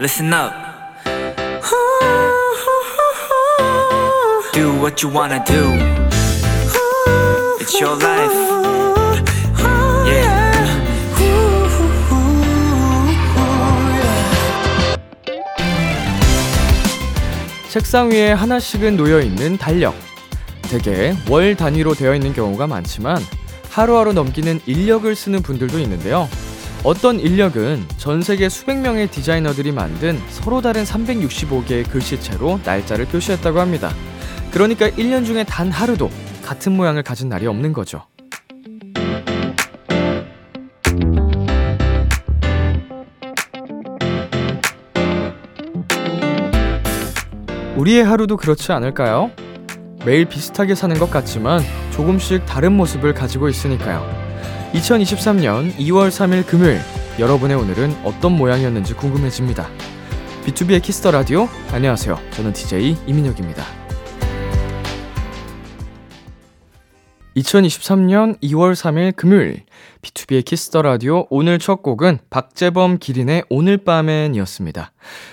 listen up. Do what you wanna do. It's your life. Yeah. 책상 위에 하나씩은 놓여 있는 달력. 대개 월 단위로 되어 있는 경우가 많지만 하루하루 넘기는 인력을 쓰는 분들도 있는데요. 어떤 인력은 전 세계 수백 명의 디자이너들이 만든 서로 다른 365개의 글씨체로 날짜를 표시했다고 합니다. 그러니까 1년 중에 단 하루도 같은 모양을 가진 날이 없는 거죠. 우리의 하루도 그렇지 않을까요? 매일 비슷하게 사는 것 같지만 조금씩 다른 모습을 가지고 있으니까요. 2023년 2월 3일 금요일 여러분의 오늘은 어떤 모양이었는지 궁금해집니다. BTOB의 키스 더 라디오 안녕하세요. 저는 DJ 이민혁입니다. 2023년 2월 3일 금요일 BTOB의 키스 더 라디오 오늘 첫 곡은 박재범 기린의 오늘 밤엔이었습니다.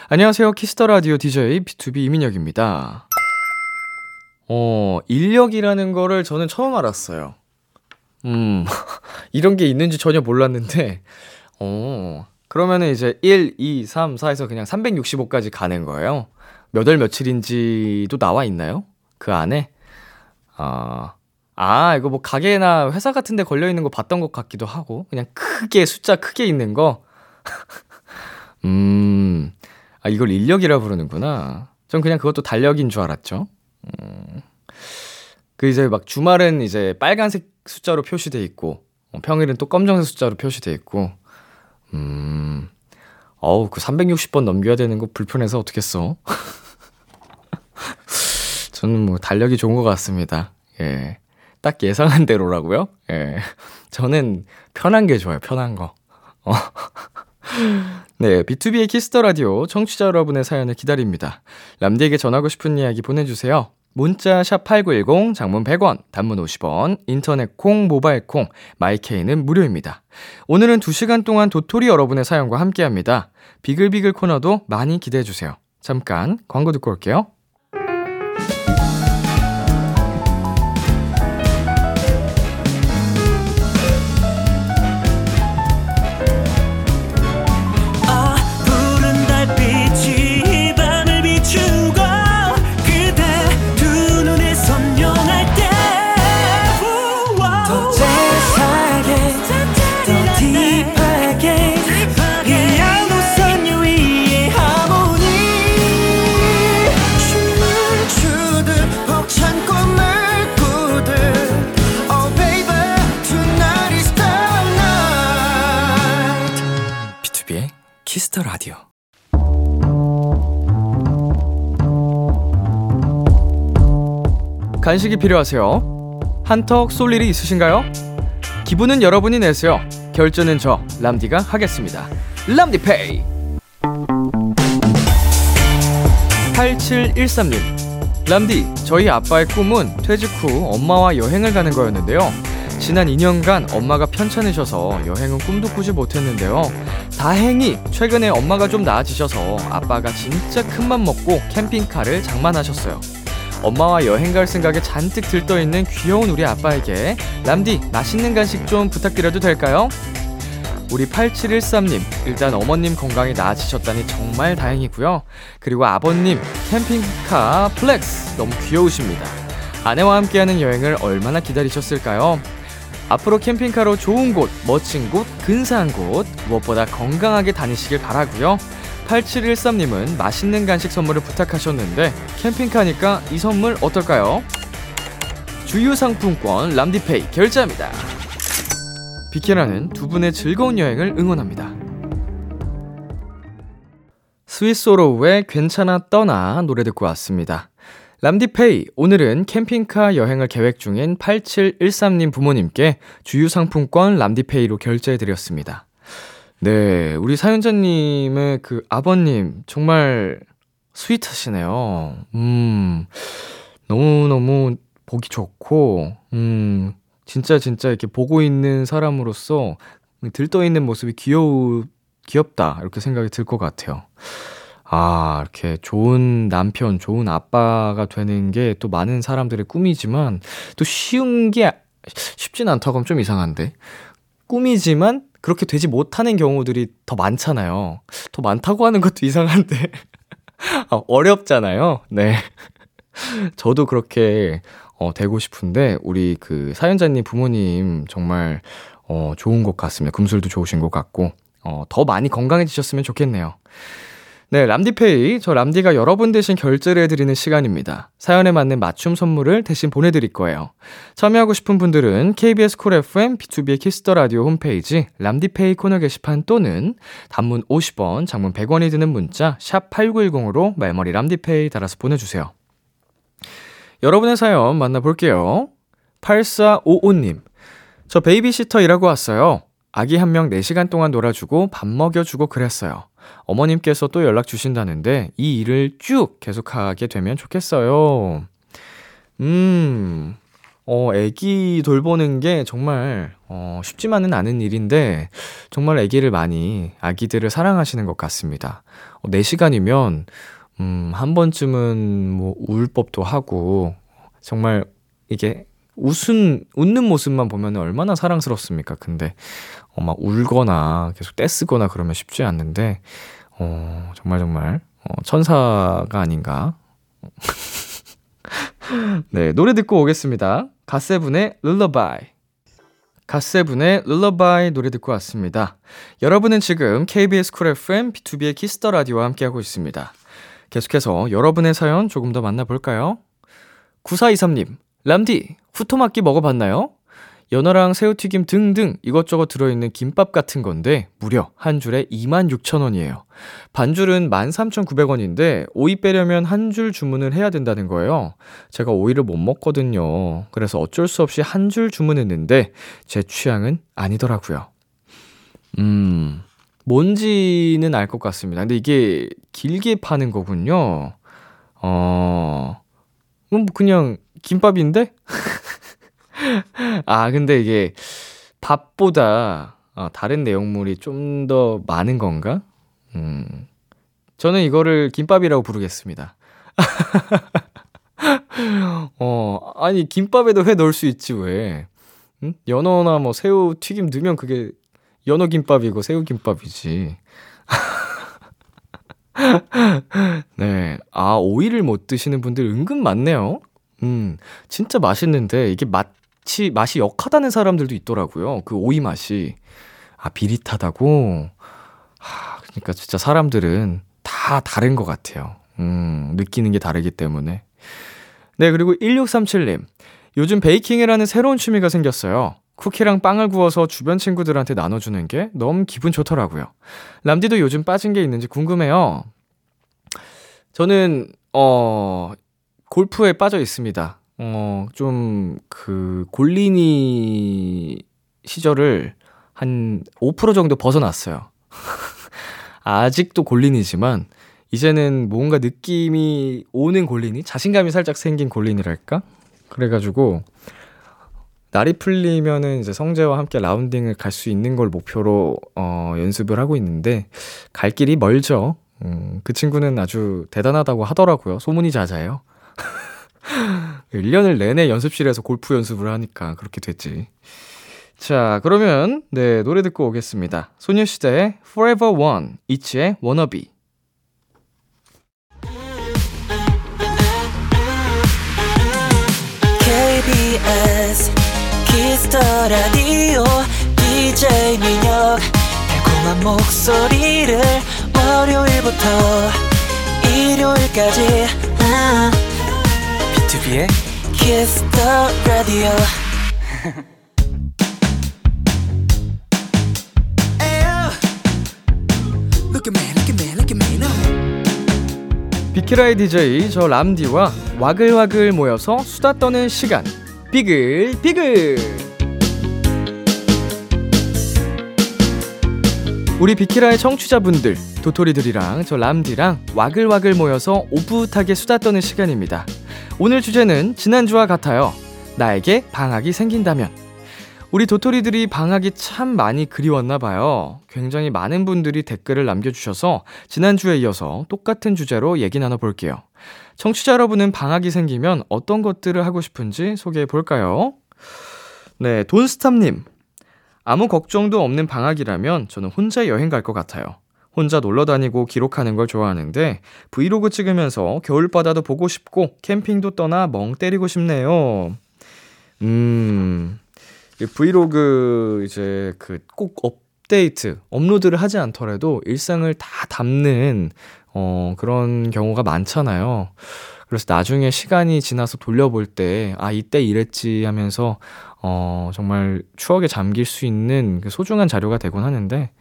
안녕하세요. 키스 더 라디오 DJ BTOB 이민혁입니다. 어, 인력이라는 거를 저는 처음 알았어요. 음, 이런 게 있는지 전혀 몰랐는데, 어, 그러면은 이제 1, 2, 3, 4에서 그냥 365까지 가는 거예요. 몇 월 며칠인지도 나와 있나요? 그 안에? 아, 아, 이거 뭐 가게나 회사 같은 데 걸려 있는 거 봤던 것 같기도 하고, 그냥 크게, 숫자 크게 있는 거. 음, 아, 이걸 인력이라 부르는구나. 전 그냥 그것도 달력인 줄 알았죠. 음, 그 이제 막 주말은 이제 빨간색 숫자로 표시돼 있고, 어, 평일은 또 검정색 숫자로 표시돼 있고, 음, 어우, 그 360번 넘겨야 되는 거 불편해서 어떻겠어? 저는 뭐 달력이 좋은 것 같습니다. 예. 딱 예상한 대로라고요? 예. 저는 편한 게 좋아요, 편한 거. 어. 네, BTOB의 키스 더 라디오 청취자 여러분의 사연을 기다립니다. 람디에게 전하고 싶은 이야기 보내 주세요. 문자 샵 8910 장문 100원, 단문 50원, 인터넷 콩, 모바일 콩, 마이케이는 무료입니다. 오늘은 2시간 동안 도토리 여러분의 사연과 함께 합니다. 비글비글 코너도 많이 기대해 주세요. 잠깐 광고 듣고 올게요. 키스 더 라디오. 간식이 필요하세요? 한턱 쏠 일이 있으신가요? 기분은 여러분이 내세요. 결제는 저 람디가 하겠습니다. 람디페이. 8713님. 람디, 저희 아빠의 꿈은 퇴직 후 엄마와 여행을 가는 거였는데요. 지난 2년간 엄마가 편찮으셔서 여행은 꿈도 꾸지 못했는데요. 다행히 최근에 엄마가 좀 나아지셔서 아빠가 진짜 큰 맘 먹고 캠핑카를 장만하셨어요. 엄마와 여행 갈 생각에 잔뜩 들떠 있는 귀여운 우리 아빠에게 람디 맛있는 간식 좀 부탁드려도 될까요? 우리 8713님, 일단 어머님 건강이 나아지셨다니 정말 다행이고요. 그리고 아버님, 캠핑카 flex 너무 귀여우십니다. 아내와 함께하는 여행을 얼마나 기다리셨을까요? 앞으로 캠핑카로 좋은 곳, 멋진 곳, 근사한 곳, 무엇보다 건강하게 다니시길 바라고요. 8713님은 맛있는 간식 선물을 부탁하셨는데 캠핑카니까 이 선물 어떨까요? 주유 상품권 람디페이 결제합니다. 비케라는 두 분의 즐거운 여행을 응원합니다. 스위스로우의 괜찮아 떠나 노래 듣고 왔습니다. 람디페이, 오늘은 캠핑카 여행을 계획 중인 8713님 부모님께 주유상품권 람디페이로 결제해드렸습니다. 네, 우리 사연자님의 그 아버님, 정말 스윗하시네요. 음, 너무너무 보기 좋고, 음, 진짜 진짜 이렇게 보고 있는 사람으로서 들떠 있는 모습이 귀여우, 귀엽다. 이렇게 생각이 들 것 같아요. 아, 이렇게 좋은 남편, 좋은 아빠가 되는 게 또 많은 사람들의 꿈이지만 또 쉬운 게 쉽진 않다고 하면 좀 이상한데. 꿈이지만 그렇게 되지 못하는 경우들이 더 많잖아요. 더 많다고 하는 것도 이상한데. 아, 어렵잖아요. 네. 저도 그렇게 어, 되고 싶은데 우리 그 사연자님 부모님 정말 어, 좋은 것 같습니다. 금술도 좋으신 것 같고 어, 더 많이 건강해지셨으면 좋겠네요. 네, 람디페이. 저 람디가 여러분 대신 결제를 해드리는 시간입니다. 사연에 맞는 맞춤 선물을 대신 보내드릴 거예요. 참여하고 싶은 분들은 KBS 콜 FM B2B의 키스터 라디오 홈페이지 람디페이 코너 게시판 또는 단문 50원, 장문 100원이 드는 문자 샵 8910으로 말머리 람디페이 달아서 보내주세요. 여러분의 사연 만나볼게요. 8455님. 저 베이비시터 일하고 왔어요. 아기 한 명 4시간 동안 놀아주고 밥 먹여주고 그랬어요. 어머님께서 또 연락 주신다는데 이 일을 쭉 계속하게 되면 좋겠어요. 음, 어, 애기 돌보는 게 정말, 어, 쉽지만은 않은 일인데, 정말 애기를 많이, 아기들을 사랑하시는 것 같습니다. 어, 4시간이면, 음, 한 번쯤은 뭐, 울 법도 하고, 정말, 이게, 웃은, 웃는 모습만 보면 얼마나 사랑스럽습니까? 근데, 어, 막 울거나 계속 떼쓰거나 그러면 쉽지 않는데, 어, 정말 정말, 어, 천사가 아닌가. 네, 노래 듣고 오겠습니다. 갓세븐의 룰러바이. 갓세븐의 룰러바이 노래 듣고 왔습니다. 여러분은 지금 KBS 쿨 FM B2B의 키스터 라디오와 함께하고 있습니다. 계속해서 여러분의 사연 조금 더 만나볼까요? 9423님, 람디, 후토마끼 먹어봤나요? 연어랑 새우튀김 등등 이것저것 들어있는 김밥 같은 건데 무려 한 줄에 26,000원이에요. 반줄은 13,900원인데 오이 빼려면 한 줄 주문을 해야 된다는 거예요. 제가 오이를 못 먹거든요. 그래서 어쩔 수 없이 한 줄 주문했는데 제 취향은 아니더라고요. 음, 뭔지는 알 것 같습니다. 근데 이게 길게 파는 거군요. 어, 음, 그냥 김밥인데? 아, 근데 이게 밥보다 어, 다른 내용물이 좀 더 많은 건가? 음. 저는 이거를 김밥이라고 부르겠습니다. 어, 아니, 김밥에도 회 넣을 수 있지, 왜. 응? 연어나 뭐 새우 튀김 넣으면 그게 연어 김밥이고 새우 김밥이지. 네. 아, 오이를 못 드시는 분들 은근 많네요. 음, 진짜 맛있는데 이게 맛 이, 맛이 역하다는 사람들도 있더라고요. 그 오이 맛이. 아, 비릿하다고? 하, 그러니까 진짜 사람들은 다 다른 것 같아요. 음, 느끼는 게 다르기 때문에. 네, 그리고 1637님. 요즘 베이킹이라는 새로운 취미가 생겼어요. 쿠키랑 빵을 구워서 주변 친구들한테 나눠주는 게 너무 기분 좋더라고요. 람디도 요즘 빠진 게 있는지 궁금해요. 저는, 어, 골프에 빠져 있습니다. 어, 좀, 그, 골리니 시절을 한 5% 정도 벗어났어요. 아직도 골린이지만, 이제는 뭔가 느낌이 오는 골린이? 자신감이 살짝 생긴 골린이랄까? 그래가지고, 날이 풀리면은 이제 성재와 함께 라운딩을 갈 수 있는 걸 목표로, 어, 연습을 하고 있는데, 갈 길이 멀죠. 음, 그 친구는 아주 대단하다고 하더라고요. 소문이 자자해요. 1년을 내내 연습실에서 골프 연습을 하니까 그렇게 됐지. 자, 그러면, 네, 노래 듣고 오겠습니다. 소녀시대의 Forever One, 이치의 Wannabe. Kiss the Radio DJ 민혁 달콤한 목소리를 월요일부터 일요일까지 아, B2B의 키스터 라디오 Look at me, look at me, look at me now 비키라의 DJ 저 람디와 와글와글 모여서 수다 떠는 시간. 비글 비글. 우리 비키라의 청취자분들, 도토리들이랑 저 람디랑 와글와글 모여서 오붓하게 수다 떠는 시간입니다. 오늘 주제는 지난주와 같아요. 나에게 방학이 생긴다면. 우리 도토리들이 방학이 참 많이 그리웠나 봐요. 굉장히 많은 분들이 댓글을 남겨주셔서 지난주에 이어서 똑같은 주제로 얘기 나눠볼게요. 청취자 여러분은 방학이 생기면 어떤 것들을 하고 싶은지 소개해 볼까요? 네, 돈스탑님. 아무 걱정도 없는 방학이라면 저는 혼자 여행 갈 것 같아요. 혼자 놀러 다니고 기록하는 걸 좋아하는데 브이로그 찍으면서 겨울바다도 보고 싶고 캠핑도 떠나 멍 때리고 싶네요. 음. 브이로그 이제 그 꼭 업데이트, 업로드를 하지 않더라도 일상을 다 담는 어 그런 경우가 많잖아요. 그래서 나중에 시간이 지나서 돌려볼 때, 아, 이때 이랬지 하면서, 어, 정말 추억에 잠길 수 있는 그 소중한 자료가 되곤 하는데,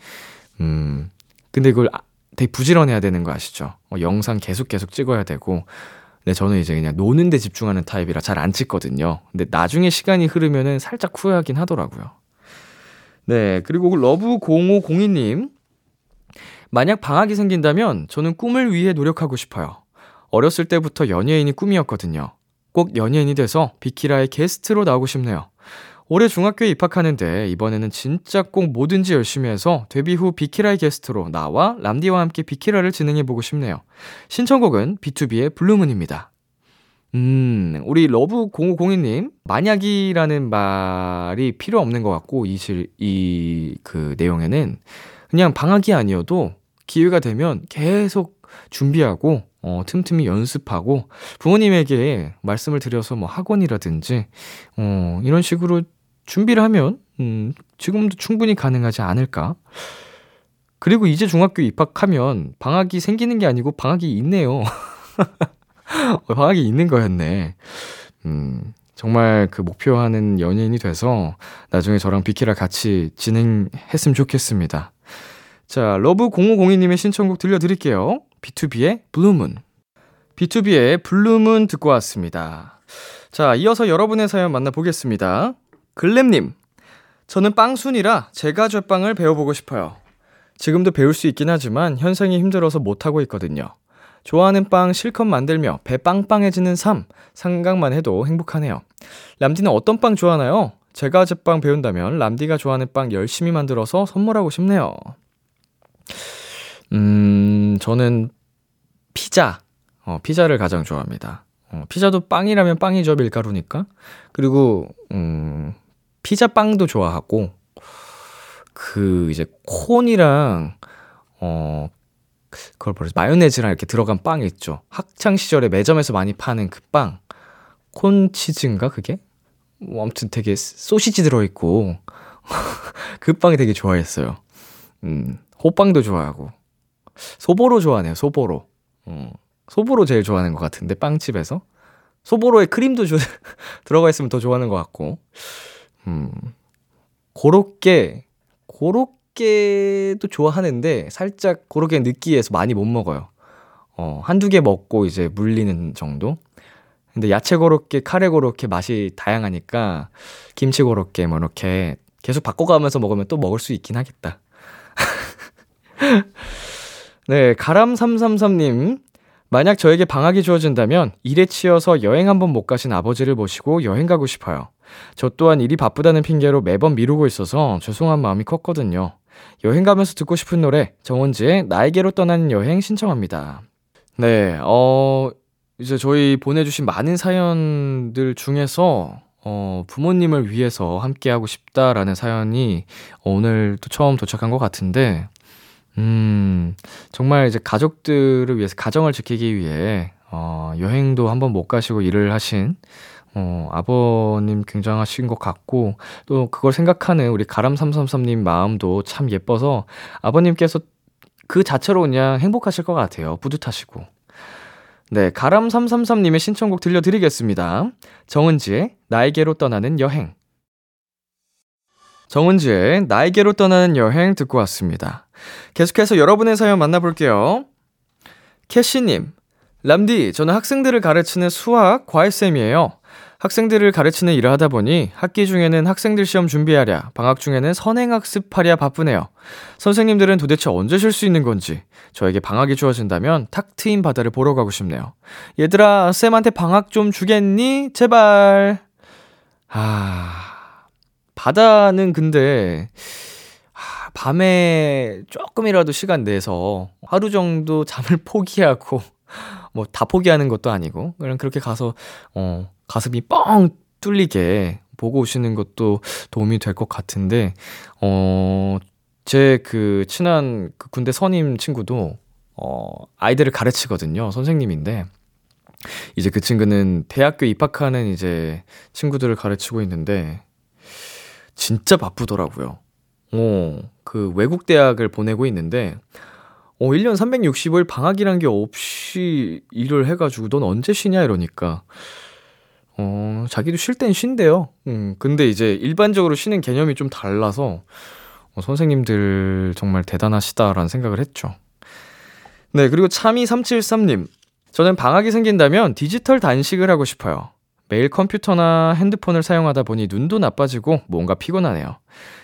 음, 근데 이걸 아, 되게 부지런해야 되는 거 아시죠? 어, 영상 계속 계속 찍어야 되고, 네, 저는 이제 그냥 노는 데 집중하는 타입이라 잘 안 찍거든요. 근데 나중에 시간이 흐르면은 살짝 후회하긴 하더라고요. 네, 그리고 러브 0502님. 만약 방학이 생긴다면 저는 꿈을 위해 노력하고 싶어요. 어렸을 때부터 연예인이 꿈이었거든요. 꼭 연예인이 돼서 비키라의 게스트로 나오고 싶네요. 올해 중학교에 입학하는데 이번에는 진짜 꼭 뭐든지 열심히 해서 데뷔 후 비키라의 게스트로 나와 람디와 함께 비키라를 진행해보고 싶네요. 신청곡은 B2B의 블루문입니다. 음, 우리 러브0502님, 만약이라는 말이 필요 없는 것 같고, 이 실, 이, 그 내용에는 그냥 방학이 아니어도 기회가 되면 계속 준비하고, 어, 틈틈이 연습하고, 부모님에게 말씀을 드려서 뭐 학원이라든지, 어, 이런 식으로 준비를 하면, 음, 지금도 충분히 가능하지 않을까. 그리고 이제 중학교 입학하면 방학이 생기는 게 아니고 방학이 있네요. 어, 방학이 있는 거였네. 음, 정말 그 목표하는 연예인이 돼서 나중에 저랑 비키라 같이 진행했으면 좋겠습니다. 자, 러브0502님의 신청곡 들려드릴게요. B2B의 블루문. B2B의 블루문 듣고 왔습니다. 자, 이어서 여러분의 사연 만나보겠습니다. 글램님, 저는 빵순이라 제가 제빵을 배워보고 싶어요. 지금도 배울 수 있긴 하지만 현생이 힘들어서 못하고 있거든요. 좋아하는 빵 실컷 만들며 배 빵빵해지는 삶, 생각만 해도 행복하네요. 람디는 어떤 빵 좋아하나요? 제가 제빵 배운다면 람디가 좋아하는 빵 열심히 만들어서 선물하고 싶네요. 음, 저는 피자, 어, 피자를 가장 좋아합니다. 어, 피자도 빵이라면 빵이죠, 밀가루니까. 그리고, 음, 피자 빵도 좋아하고, 그, 이제, 콘이랑, 어, 그걸 뭐지 마요네즈랑 이렇게 들어간 빵이 있죠. 학창 시절에 매점에서 많이 파는 그 빵. 콘치즈인가 그게? 뭐 아무튼 되게 소시지 들어 있고 그 빵이 되게 좋아했어요. 음. 호빵도 좋아하고 소보로 좋아하네요. 소보로. 어. 소보로 제일 좋아하는 것 같은데 빵집에서 소보로에 크림도 주, 들어가 있으면 더 좋아하는 것 같고 음 고로케 고로케도 좋아하는데 살짝 고로케 느끼해서 많이 못 먹어요. 어 한두 개 먹고 이제 물리는 정도. 근데 야채 고로케, 카레 고로케 맛이 다양하니까 김치 고로케 뭐 이렇게 계속 바꿔가면서 먹으면 또 먹을 수 있긴 하겠다. 네, 가람333님. 만약 저에게 방학이 주어진다면 일에 치여서 여행 한번 못 가신 아버지를 모시고 여행 가고 싶어요. 저 또한 일이 바쁘다는 핑계로 매번 미루고 있어서 죄송한 마음이 컸거든요. 여행 가면서 듣고 싶은 노래, 정원지의 나에게로 떠나는 여행 신청합니다. 네, 어, 이제 저희 보내주신 많은 사연들 중에서, 어, 부모님을 위해서 함께 하고 싶다라는 사연이 오늘 또 처음 도착한 것 같은데, 음, 정말 이제 가족들을 위해서, 가정을 지키기 위해, 어, 여행도 한번 못 가시고 일을 하신, 어, 아버님 굉장하신 것 같고, 또 그걸 생각하는 우리 가람333님 마음도 참 예뻐서 아버님께서 그 자체로 그냥 행복하실 것 같아요. 뿌듯하시고. 네, 가람333님의 신청곡 들려드리겠습니다. 정은지의 나에게로 떠나는 여행. 정은지의 나에게로 떠나는 여행 듣고 왔습니다. 계속해서 여러분의 사연 만나볼게요. 캐시님, 람디, 저는 학생들을 가르치는 수학 과외쌤이에요. 학생들을 가르치는 일을 하다 보니 학기 중에는 학생들 시험 준비하랴, 방학 중에는 선행학습하랴 바쁘네요. 선생님들은 도대체 언제 쉴 수 있는 건지, 저에게 방학이 주어진다면 탁 트인 바다를 보러 가고 싶네요. 얘들아, 쌤한테 방학 좀 주겠니? 제발. 아, 바다는 근데, 하, 밤에 조금이라도 시간 내서 하루 정도 잠을 포기하고, 뭐 다 포기하는 것도 아니고, 그냥 그렇게 가서, 어, 가슴이 뻥 뚫리게 보고 오시는 것도 도움이 될 것 같은데, 어, 제 그 친한 그 군대 선임 친구도, 어, 아이들을 가르치거든요. 선생님인데, 이제 그 친구는 대학교 입학하는 이제 친구들을 가르치고 있는데, 진짜 바쁘더라고요. 어, 그 외국 대학을 보내고 있는데, 어, 1년 365일 방학이란 게 없이 일을 해가지고 넌 언제 쉬냐 이러니까, 어, 자기도 쉴 땐 쉰대요. 음, 근데 이제 일반적으로 쉬는 개념이 좀 달라서, 어, 선생님들 정말 대단하시다라는 생각을 했죠. 네, 그리고 참이373님. 저는 방학이 생긴다면 디지털 단식을 하고 싶어요. 매일 컴퓨터나 핸드폰을 사용하다 보니 눈도 나빠지고 뭔가 피곤하네요.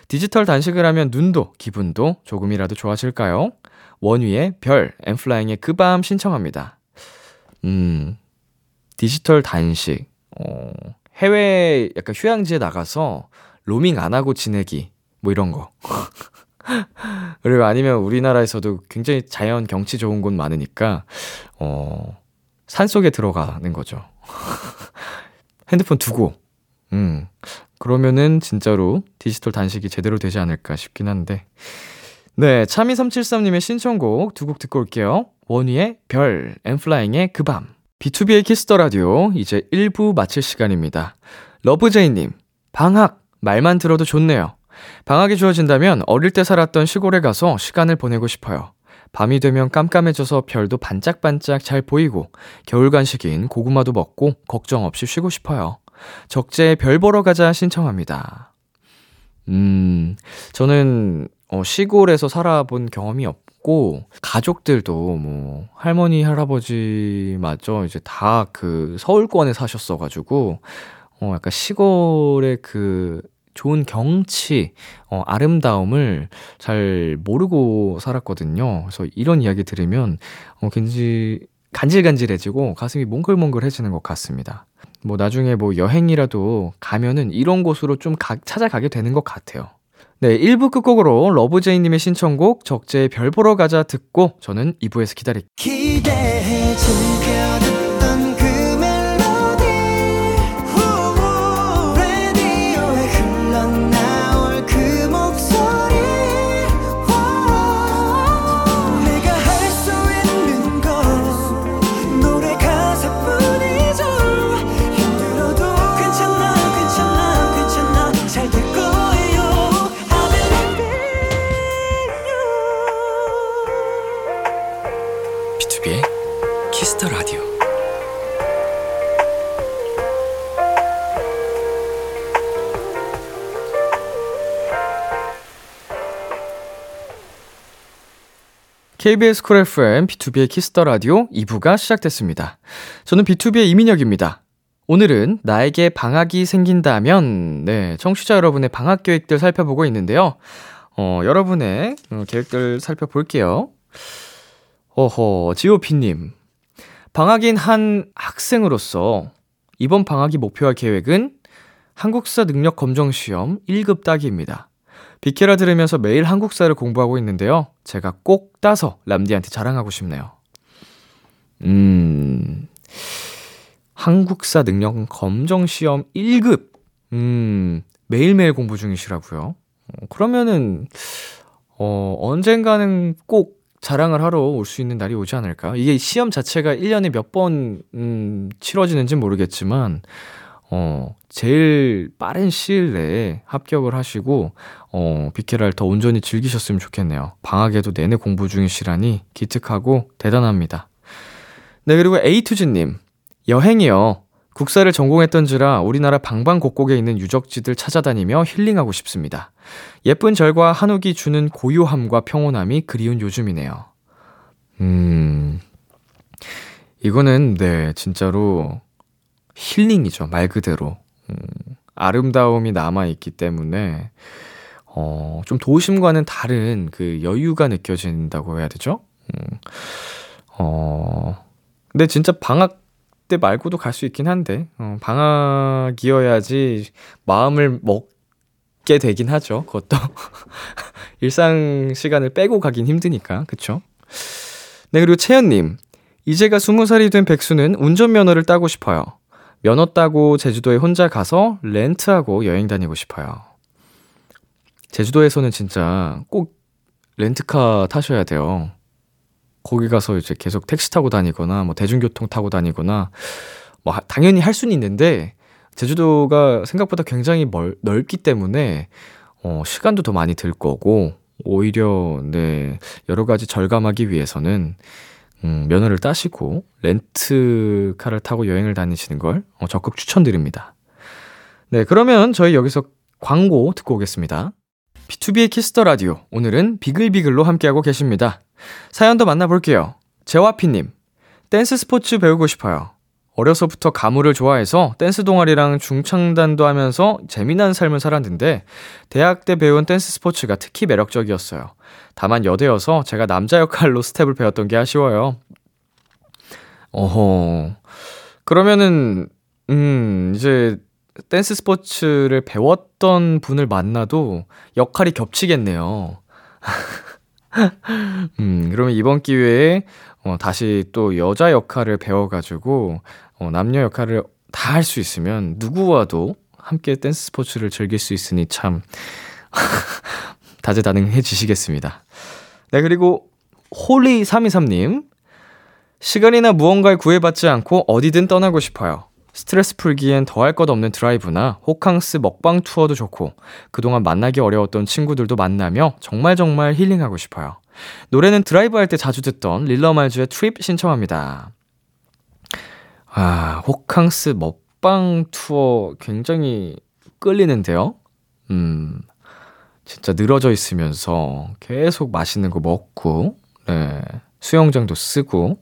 디지털 단식을 하면 눈도 기분도 조금이라도 좋아질까요? 원위의 별, 엠플라잉의 그 밤 신청합니다. 음, 디지털 단식. 어, 해외 약간 휴양지에 나가서 로밍 안 하고 지내기. 뭐 이런 거. 그리고 아니면 우리나라에서도 굉장히 자연 경치 좋은 곳 많으니까, 어, 산 속에 들어가는 거죠. 핸드폰 두고, 음, 그러면은 진짜로 디지털 단식이 제대로 되지 않을까 싶긴 한데. 네, 참이373님의 신청곡 두 곡 듣고 올게요. 원희의 별, 엠플라잉의 그 밤. B2B의 키스터 라디오, 이제 1부 마칠 시간입니다. 러브제이님, 방학, 말만 들어도 좋네요. 방학이 주어진다면 어릴 때 살았던 시골에 가서 시간을 보내고 싶어요. 밤이 되면 깜깜해져서 별도 반짝반짝 잘 보이고 겨울 간식인 고구마도 먹고 걱정 없이 쉬고 싶어요. 적재의 별 보러 가자 신청합니다. 음, 저는 어, 시골에서 살아본 경험이 없고 가족들도 뭐 할머니 할아버지 맞죠 이제 다 그 서울권에 사셨어가지고 어 약간 시골의 그 좋은 경치, 어, 아름다움을 잘 모르고 살았거든요. 그래서 이런 이야기 들으면, 어, 굉장히 간질간질해지고 가슴이 몽글몽글해지는 것 같습니다. 뭐 나중에 뭐 여행이라도 가면은 이런 곳으로 좀 가, 찾아가게 되는 것 같아요. 네, 1부 끝곡으로 러브제이님의 신청곡 적재의 별 보러 가자 듣고 저는 2부에서 기다릴게요. KBS 쿨 FM B2B의 키스터 라디오 2부가 시작됐습니다. 저는 BTOB의 이민혁입니다. 오늘은 나에게 방학이 생긴다면 네, 청취자 여러분의 방학 계획들 살펴보고 있는데요. 어, 여러분의 어, 계획들 살펴볼게요. 어허, 지오피 님. 방학인 한 학생으로서 이번 방학의 목표와 계획은 한국사 능력 검정 시험 1급 따기입니다. 비케라 들으면서 매일 한국사를 공부하고 있는데요. 제가 꼭 따서 람디한테 자랑하고 싶네요. 음, 한국사 능력 검정 시험 1급. 음, 매일매일 공부 중이시라고요. 어, 그러면은, 어, 언젠가는 꼭 자랑을 하러 올 수 있는 날이 오지 않을까? 이게 시험 자체가 1년에 몇 번, 음, 치러지는지 모르겠지만, 어, 제일 빠른 시일 내에 합격을 하시고, 어, 비케라를 더 온전히 즐기셨으면 좋겠네요. 방학에도 내내 공부 중이시라니 기특하고 대단합니다. 네, 그리고 에이투즈님. 여행이요. 국사를 전공했던지라 우리나라 방방곡곡에 있는 유적지들 찾아다니며 힐링하고 싶습니다. 예쁜 절과 한옥이 주는 고요함과 평온함이 그리운 요즘이네요. 음, 이거는, 네, 진짜로 힐링이죠. 말 그대로. 음, 아름다움이 남아있기 때문에, 어, 좀 도심과는 다른 그 여유가 느껴진다고 해야 되죠? 음, 어, 근데 진짜 방학 때 말고도 갈 수 있긴 한데, 어, 방학이어야지 마음을 먹, 있게 되긴 하죠. 그것도. 일상 시간을 빼고 가긴 힘드니까. 그쵸? 네, 그리고 채연님. 이제가 스무 살이 된 백수는 운전면허를 따고 싶어요. 면허 따고 제주도에 혼자 가서 렌트하고 여행 다니고 싶어요. 제주도에서는 진짜 꼭 렌트카 타셔야 돼요. 거기 가서 이제 계속 택시 타고 다니거나 뭐 대중교통 타고 다니거나 뭐 당연히 할 수는 있는데 제주도가 생각보다 굉장히 멀, 넓기 때문에 어, 시간도 더 많이 들 거고 오히려 네 여러 가지 절감하기 위해서는 음, 면허를 따시고 렌트카를 타고 여행을 다니시는 걸 어, 적극 추천드립니다. 네 그러면 저희 여기서 광고 듣고 오겠습니다. B2B의 키스터 라디오 오늘은 비글비글로 함께하고 계십니다. 사연도 만나볼게요. 재화피님 댄스 스포츠 배우고 싶어요. 어려서부터 가무를 좋아해서 댄스 동아리랑 중창단도 하면서 재미난 삶을 살았는데 대학 때 배운 댄스 스포츠가 특히 매력적이었어요. 다만 여대여서 제가 남자 역할로 스텝을 배웠던 게 아쉬워요. 어허. 그러면은 음, 이제 댄스 스포츠를 배웠던 분을 만나도 역할이 겹치겠네요. 음, 그러면 이번 기회에 어, 다시 또 여자 역할을 배워가지고, 어, 남녀 역할을 다 할 수 있으면 누구와도 함께 댄스 스포츠를 즐길 수 있으니 참, 다재다능해지시겠습니다. 네, 그리고 홀리323님. 시간이나 무언가에 구애받지 않고 어디든 떠나고 싶어요. 스트레스 풀기엔 더할 것 없는 드라이브나 호캉스 먹방 투어도 좋고, 그동안 만나기 어려웠던 친구들도 만나며 정말 정말 힐링하고 싶어요. 노래는 드라이브 할 때 자주 듣던 릴러말즈의 Trip 신청합니다. 아, 호캉스 먹방 투어 굉장히 끌리는데요? 음, 진짜 늘어져 있으면서 계속 맛있는 거 먹고, 네, 수영장도 쓰고,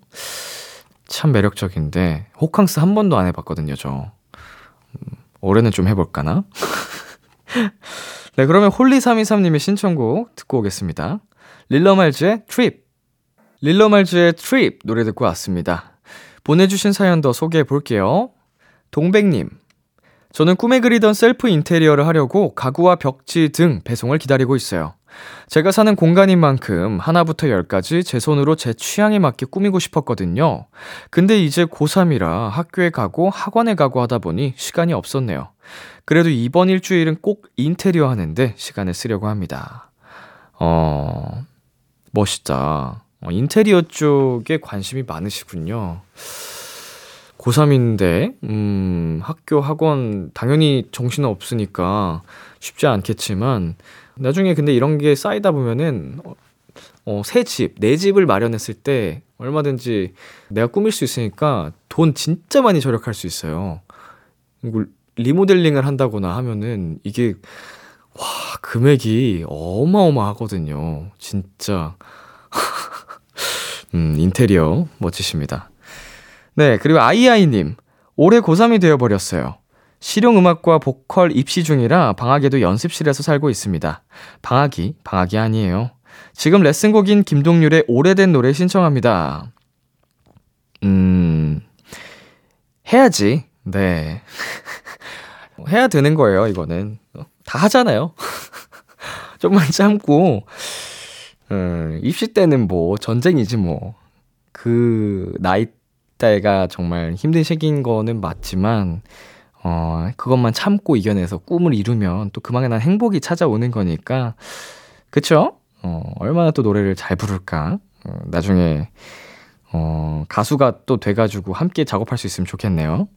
참 매력적인데, 호캉스 한 번도 안 해봤거든요, 저. 음, 올해는 좀 해볼까나? 네, 그러면 홀리323님의 신청곡 듣고 오겠습니다. 릴러말즈의 Trip. 릴러말즈의 트립 노래 듣고 왔습니다. 보내주신 사연 더 소개해 볼게요. 동백님. 저는 꿈에 그리던 셀프 인테리어를 하려고 가구와 벽지 등 배송을 기다리고 있어요. 제가 사는 공간인 만큼 하나부터 열까지 제 손으로 제 취향에 맞게 꾸미고 싶었거든요. 근데 이제 고3이라 학교에 가고 학원에 가고 하다 보니 시간이 없었네요. 그래도 이번 일주일은 꼭 인테리어 하는데 시간을 쓰려고 합니다. 어, 멋있다. 어, 인테리어 쪽에 관심이 많으시군요. 고3인데, 음, 학교, 학원, 당연히 정신 없으니까 쉽지 않겠지만, 나중에 근데 이런 게 쌓이다 보면은, 어, 어, 새 집, 내 집을 마련했을 때 얼마든지 내가 꾸밀 수 있으니까 돈 진짜 많이 절약할 수 있어요. 리모델링을 한다거나 하면은 이게 와, 금액이 어마어마하거든요. 진짜. 음, 인테리어 멋지십니다. 네, 그리고 아이아이님. 올해 고3이 되어버렸어요. 실용음악과 보컬 입시 중이라 방학에도 연습실에서 살고 있습니다. 방학이, 방학이 아니에요. 지금 레슨곡인 김동률의 오래된 노래 신청합니다. 음, 해야지. 네. 해야 되는 거예요, 이거는. 다 하잖아요. 좀만 참고, 음, 입시 때는 뭐, 전쟁이지 뭐. 그, 나이 때가 정말 힘든 시기인 거는 맞지만, 어, 그것만 참고 이겨내서 꿈을 이루면 또 그만한 행복이 찾아오는 거니까, 그쵸? 어, 얼마나 또 노래를 잘 부를까? 어, 나중에, 어, 가수가 또 돼가지고 함께 작업할 수 있으면 좋겠네요.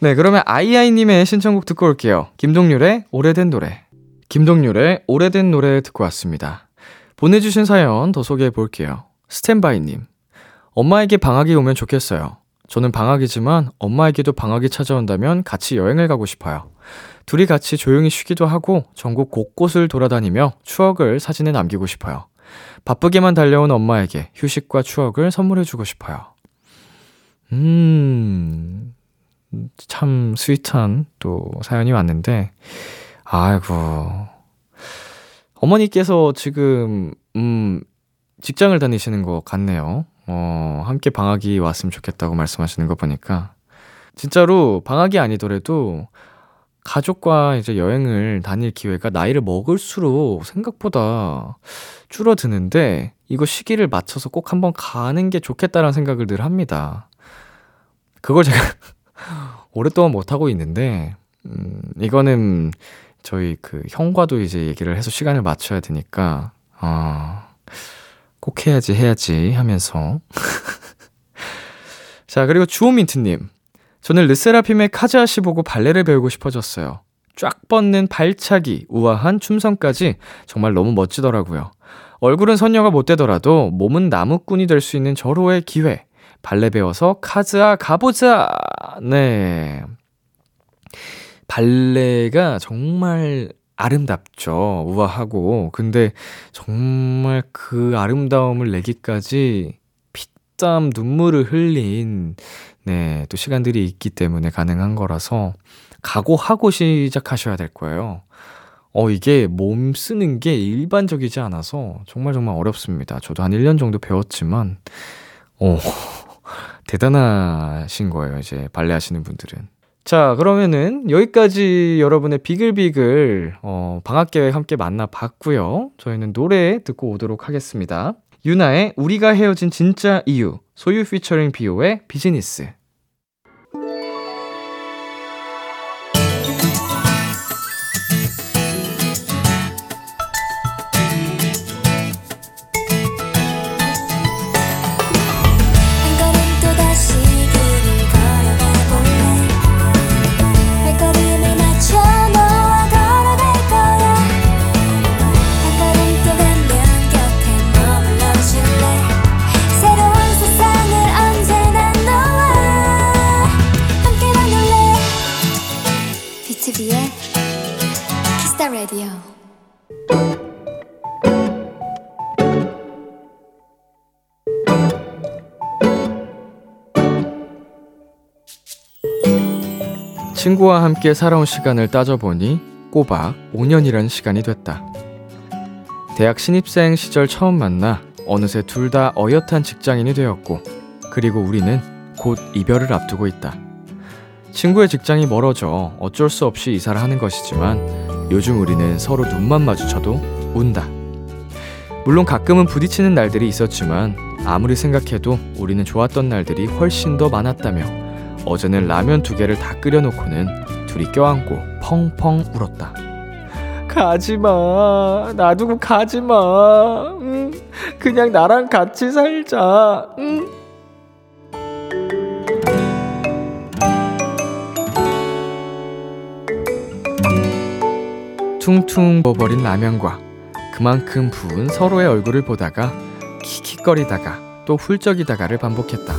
네, 그러면 아이아이님의 신청곡 듣고 올게요. 김동률의 오래된 노래. 김동률의 오래된 노래 듣고 왔습니다. 보내주신 사연 더 소개해 볼게요. 스탠바이님. 엄마에게 방학이 오면 좋겠어요. 저는 방학이지만 엄마에게도 방학이 찾아온다면 같이 여행을 가고 싶어요. 둘이 같이 조용히 쉬기도 하고 전국 곳곳을 돌아다니며 추억을 사진에 남기고 싶어요. 바쁘게만 달려온 엄마에게 휴식과 추억을 선물해주고 싶어요. 음, 참 스윗한 또 사연이 왔는데, 아이고. 어머니께서 지금, 음, 직장을 다니시는 것 같네요. 어, 함께 방학이 왔으면 좋겠다고 말씀하시는 거 보니까. 진짜로 방학이 아니더라도 가족과 이제 여행을 다닐 기회가 나이를 먹을수록 생각보다 줄어드는데 이거 시기를 맞춰서 꼭 한번 가는 게 좋겠다라는 생각을 늘 합니다. 그걸 제가 오랫동안 못 하고 있는데, 음, 이거는 저희 그 형과도 이제 얘기를 해서 시간을 맞춰야 되니까, 아, 꼭 해야지, 해야지 하면서. 자, 그리고 주호민트님. 저는 르세라핌의 카즈아씨 보고 발레를 배우고 싶어졌어요. 쫙 뻗는 발차기, 우아한 춤선까지 정말 너무 멋지더라고요. 얼굴은 선녀가 못 되더라도 몸은 나무꾼이 될 수 있는 절호의 기회. 발레 배워서 카즈아 가보자! 네. 발레가 정말 아름답죠. 우아하고. 근데 정말 그 아름다움을 내기까지 피땀 눈물을 흘린, 네, 또 시간들이 있기 때문에 가능한 거라서 각오하고 시작하셔야 될 거예요. 어, 이게 몸 쓰는 게 일반적이지 않아서 정말 정말 어렵습니다. 저도 한 1년 정도 배웠지만, 어, 대단하신 거예요. 이제 발레 하시는 분들은. 자, 그러면은 여기까지 여러분의 비글비글, 어, 방학 계획 함께 만나봤고요. 저희는 노래 듣고 오도록 하겠습니다. 유나의 우리가 헤어진 진짜 이유, 소유 피처링 비오의 비즈니스. B2B의 Kiss the Radio 친구와 함께 살아온 시간을 따져보니 꼬박 5년이라는 시간이 됐다. 대학 신입생 시절 처음 만나 어느새 둘 다 어엿한 직장인이 되었고, 그리고 우리는 곧 이별을 앞두고 있다. 친구의 직장이 멀어져 어쩔 수 없이 이사를 하는 것이지만 요즘 우리는 서로 눈만 마주쳐도 운다. 물론 가끔은 부딪히는 날들이 있었지만 아무리 생각해도 우리는 좋았던 날들이 훨씬 더 많았다며 어제는 라면 두 개를 다 끓여놓고는 둘이 껴안고 펑펑 울었다. 가지마. 놔두고 가지마. 응. 그냥 나랑 같이 살자. 응. 퉁퉁 버버린 라면과 그만큼 부은 서로의 얼굴을 보다가 킥킥거리다가 또 훌쩍이다가를 반복했다.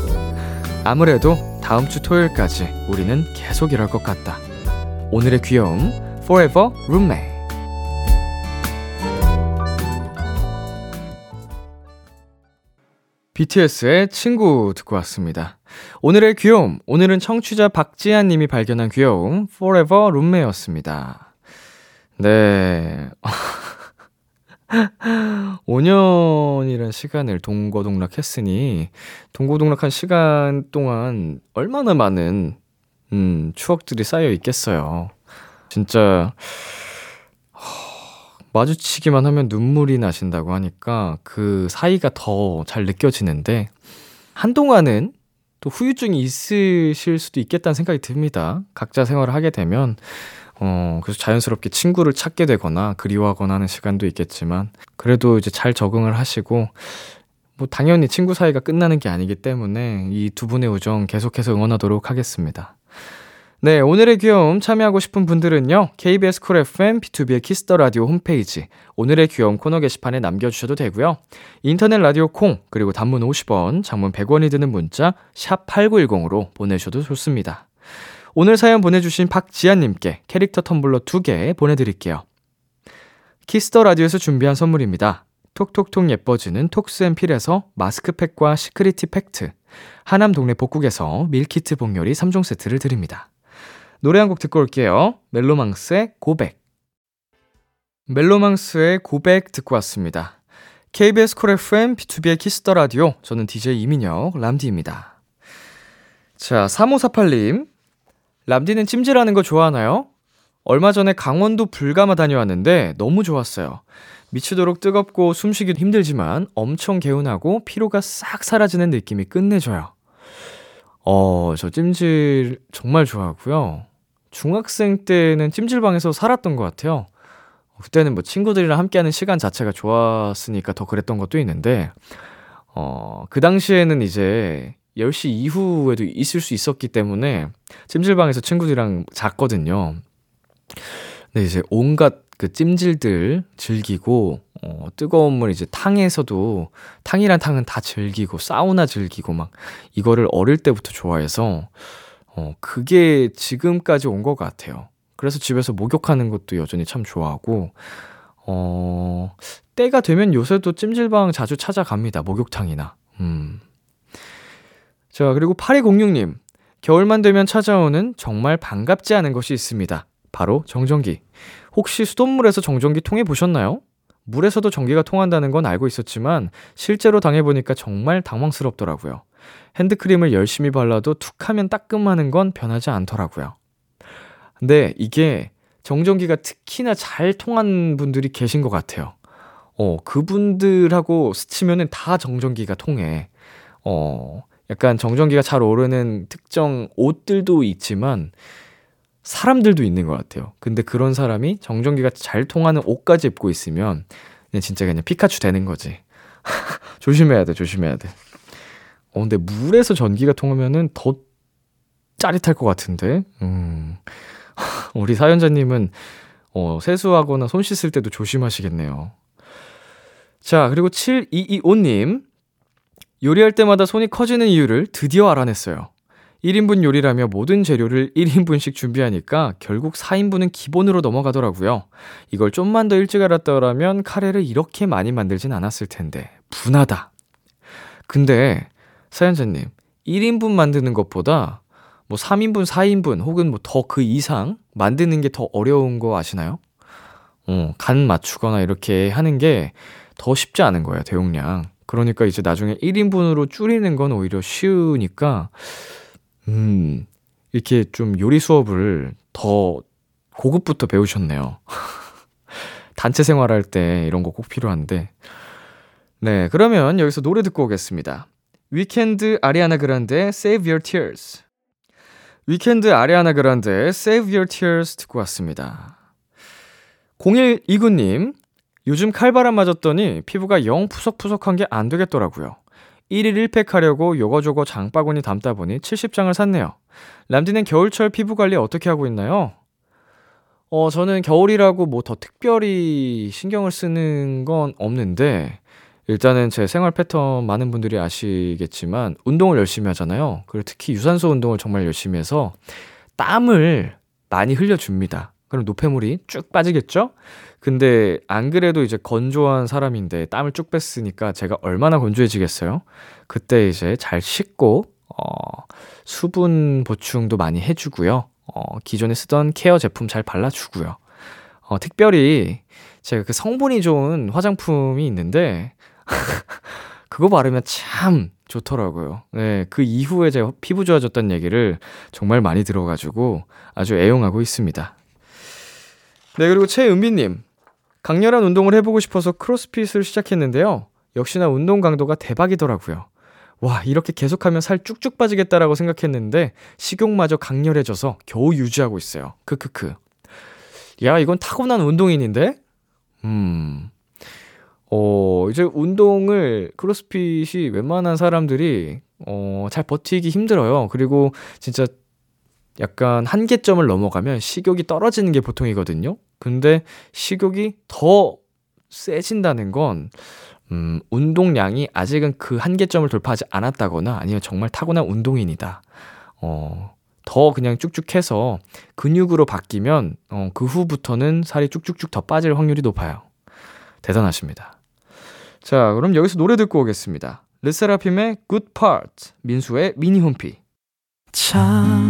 아무래도 다음 주 토요일까지 우리는 계속 이럴 것 같다. 오늘의 귀여움, Forever Roommate. BTS의 친구 듣고 왔습니다. 오늘의 귀여움, 오늘은 청취자 박지한 님이 발견한 귀여움, Forever Roommate였습니다. 네. 5년이란 시간을 동거동락 했으니, 동거동락한 시간 동안 얼마나 많은, 음, 추억들이 쌓여 있겠어요. 진짜, 허, 마주치기만 하면 눈물이 나신다고 하니까 그 사이가 더 잘 느껴지는데, 한동안은 또 후유증이 있으실 수도 있겠다는 생각이 듭니다. 각자 생활을 하게 되면, 어, 그래서 자연스럽게 친구를 찾게 되거나 그리워하거나 하는 시간도 있겠지만, 그래도 이제 잘 적응을 하시고, 뭐, 당연히 친구 사이가 끝나는 게 아니기 때문에 이 두 분의 우정 계속해서 응원하도록 하겠습니다. 네, 오늘의 귀여움 참여하고 싶은 분들은요, KBS 쿨 FM, B2B의 키스터 라디오 홈페이지, 오늘의 귀여움 코너 게시판에 남겨주셔도 되고요. 인터넷 라디오 콩, 그리고 단문 50원, 장문 100원이 드는 문자, 샵 8910으로 보내셔도 좋습니다. 오늘 사연 보내주신 박지한님께 캐릭터 텀블러 2개 보내드릴게요. Kiss the Radio에서 준비한 선물입니다. 톡톡톡 예뻐지는 톡스앤필에서 마스크팩과 시크리티 팩트, 하남 동네 복국에서 밀키트 복요리 3종 세트를 드립니다. 노래 한 곡 듣고 올게요. 멜로망스의 고백. 멜로망스의 고백 듣고 왔습니다. KBS 콜 FM, B2B의 키스터 라디오. 저는 DJ 이민혁, 람디입니다. 자, 3548님. 람디는 찜질하는 거 좋아하나요? 얼마 전에 강원도 불가마 다녀왔는데 너무 좋았어요. 미치도록 뜨겁고 숨쉬기도 힘들지만 엄청 개운하고 피로가 싹 사라지는 느낌이 끝내줘요. 어, 저 찜질 정말 좋아하고요. 중학생 때는 찜질방에서 살았던 것 같아요. 그때는 뭐 친구들이랑 함께하는 시간 자체가 좋았으니까 더 그랬던 것도 있는데, 어, 그 당시에는 이제 10시 이후에도 있을 수 있었기 때문에 찜질방에서 친구들이랑 잤거든요. 근데 이제 온갖 그 찜질들 즐기고, 어, 뜨거운 물 이제 탕에서도, 탕이란 탕은 다 즐기고, 사우나 즐기고, 막, 이거를 어릴 때부터 좋아해서, 어, 그게 지금까지 온 것 같아요. 그래서 집에서 목욕하는 것도 여전히 참 좋아하고, 어, 때가 되면 요새도 찜질방 자주 찾아갑니다. 목욕탕이나. 음. 자, 그리고 8206님. 겨울만 되면 찾아오는 정말 반갑지 않은 것이 있습니다. 바로 정전기. 혹시 수돗물에서 정전기 통해 보셨나요? 물에서도 전기가 통한다는 건 알고 있었지만 실제로 당해보니까 정말 당황스럽더라고요. 핸드크림을 열심히 발라도 툭 하면 따끔하는 건 변하지 않더라고요. 근데 이게 정전기가 특히나 잘 통한 분들이 계신 것 같아요. 어, 그분들하고 스치면은 다 정전기가 통해. 어, 약간 정전기가 잘 오르는 특정 옷들도 있지만 사람들도 있는 것 같아요. 근데 그런 사람이 정전기가 잘 통하는 옷까지 입고 있으면 그냥 진짜 그냥 피카츄 되는 거지. 조심해야 돼, 조심해야 돼. 어, 근데 물에서 전기가 통하면은 더 짜릿할 것 같은데. 음. 우리 사연자님은 어, 세수하거나 손 씻을 때도 조심하시겠네요. 자, 그리고 7225님. 요리할 때마다 손이 커지는 이유를 드디어 알아냈어요. 1인분 요리라며 모든 재료를 1인분씩 준비하니까 결국 4인분은 기본으로 넘어가더라고요. 이걸 좀만 더 일찍 알았더라면 카레를 이렇게 많이 만들진 않았을 텐데. 분하다. 근데, 사연자님, 1인분 만드는 것보다 뭐 3인분, 4인분 혹은 뭐 더 그 이상 만드는 게 더 어려운 거 아시나요? 어, 간 맞추거나 이렇게 하는 게 더 쉽지 않은 거예요, 대용량. 그러니까 이제 나중에 1인분으로 줄이는 건 오히려 쉬우니까, 음, 이렇게 좀 요리 수업을 더 고급부터 배우셨네요. 단체 생활할 때 이런 거 꼭 필요한데. 네, 그러면 여기서 노래 듣고 오겠습니다. 위켄드 아리아나 그란데 Save Your Tears. 위켄드 아리아나 그란데 Save Your Tears 듣고 왔습니다. 0129님, 요즘 칼바람 맞았더니 피부가 영 푸석푸석한 게 안 되겠더라고요. 1일 1팩 하려고 요거저거 장바구니 담다 보니 70장을 샀네요. 람디는 겨울철 피부 관리 어떻게 하고 있나요? 어, 저는 겨울이라고 뭐 더 특별히 신경을 쓰는 건 없는데, 일단은 제 생활 패턴 많은 분들이 아시겠지만, 운동을 열심히 하잖아요. 그리고 특히 유산소 운동을 정말 열심히 해서, 땀을 많이 흘려줍니다. 그럼 노폐물이 쭉 빠지겠죠? 근데 안 그래도 이제 건조한 사람인데 땀을 쭉 뺐으니까 제가 얼마나 건조해지겠어요? 그때 이제 잘 씻고, 어, 수분 보충도 많이 해주고요. 어, 기존에 쓰던 케어 제품 잘 발라주고요. 어, 특별히 제가 그 성분이 좋은 화장품이 있는데, 그거 바르면 참 좋더라고요. 네, 그 이후에 제가 피부 좋아졌다는 얘기를 정말 많이 들어가지고 아주 애용하고 있습니다. 네, 그리고 최은비님. 강렬한 운동을 해보고 싶어서 크로스핏을 시작했는데요. 역시나 운동 강도가 대박이더라고요. 와, 이렇게 계속하면 살 쭉쭉 빠지겠다라고 생각했는데, 식욕마저 강렬해져서 겨우 유지하고 있어요. 크크크. 야, 이건 타고난 운동인인데? 음. 어, 이제 운동을, 크로스핏이 웬만한 사람들이, 어, 잘 버티기 힘들어요. 그리고 진짜 약간 한계점을 넘어가면 식욕이 떨어지는 게 보통이거든요. 근데 식욕이 더 세진다는 건, 음, 운동량이 아직은 그 한계점을 돌파하지 않았다거나 아니면 정말 타고난 운동인이다. 어, 더 그냥 쭉쭉 해서 근육으로 바뀌면, 어, 그 후부터는 살이 쭉쭉쭉 더 빠질 확률이 높아요. 대단하십니다. 자, 그럼 여기서 노래 듣고 오겠습니다. 르세라핌의 Good Part, 민수의 미니 홈피. 참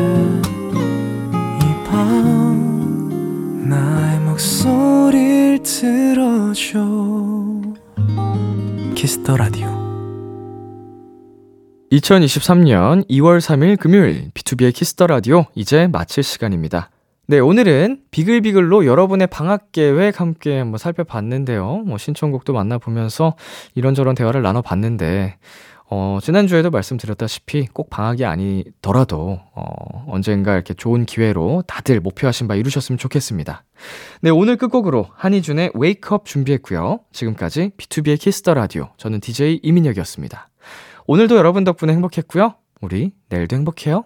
목소리를 들어줘 Kiss the Radio 2023년 2월 3일 금요일 B2B의 키스터 라디오 이제 마칠 시간입니다. 네, 오늘은 비글비글로 여러분의 방학 계획 함께 한번 살펴봤는데요. 뭐 신청곡도 만나보면서 이런저런 대화를 나눠봤는데 어, 지난주에도 말씀드렸다시피 꼭 방학이 아니더라도, 어, 언젠가 이렇게 좋은 기회로 다들 목표하신 바 이루셨으면 좋겠습니다. 네, 오늘 끝곡으로 한희준의 Up 준비했고요. 지금까지 B2B의 키스터 라디오. 저는 DJ 이민혁이었습니다. 오늘도 여러분 덕분에 행복했고요. 우리 내일도 행복해요.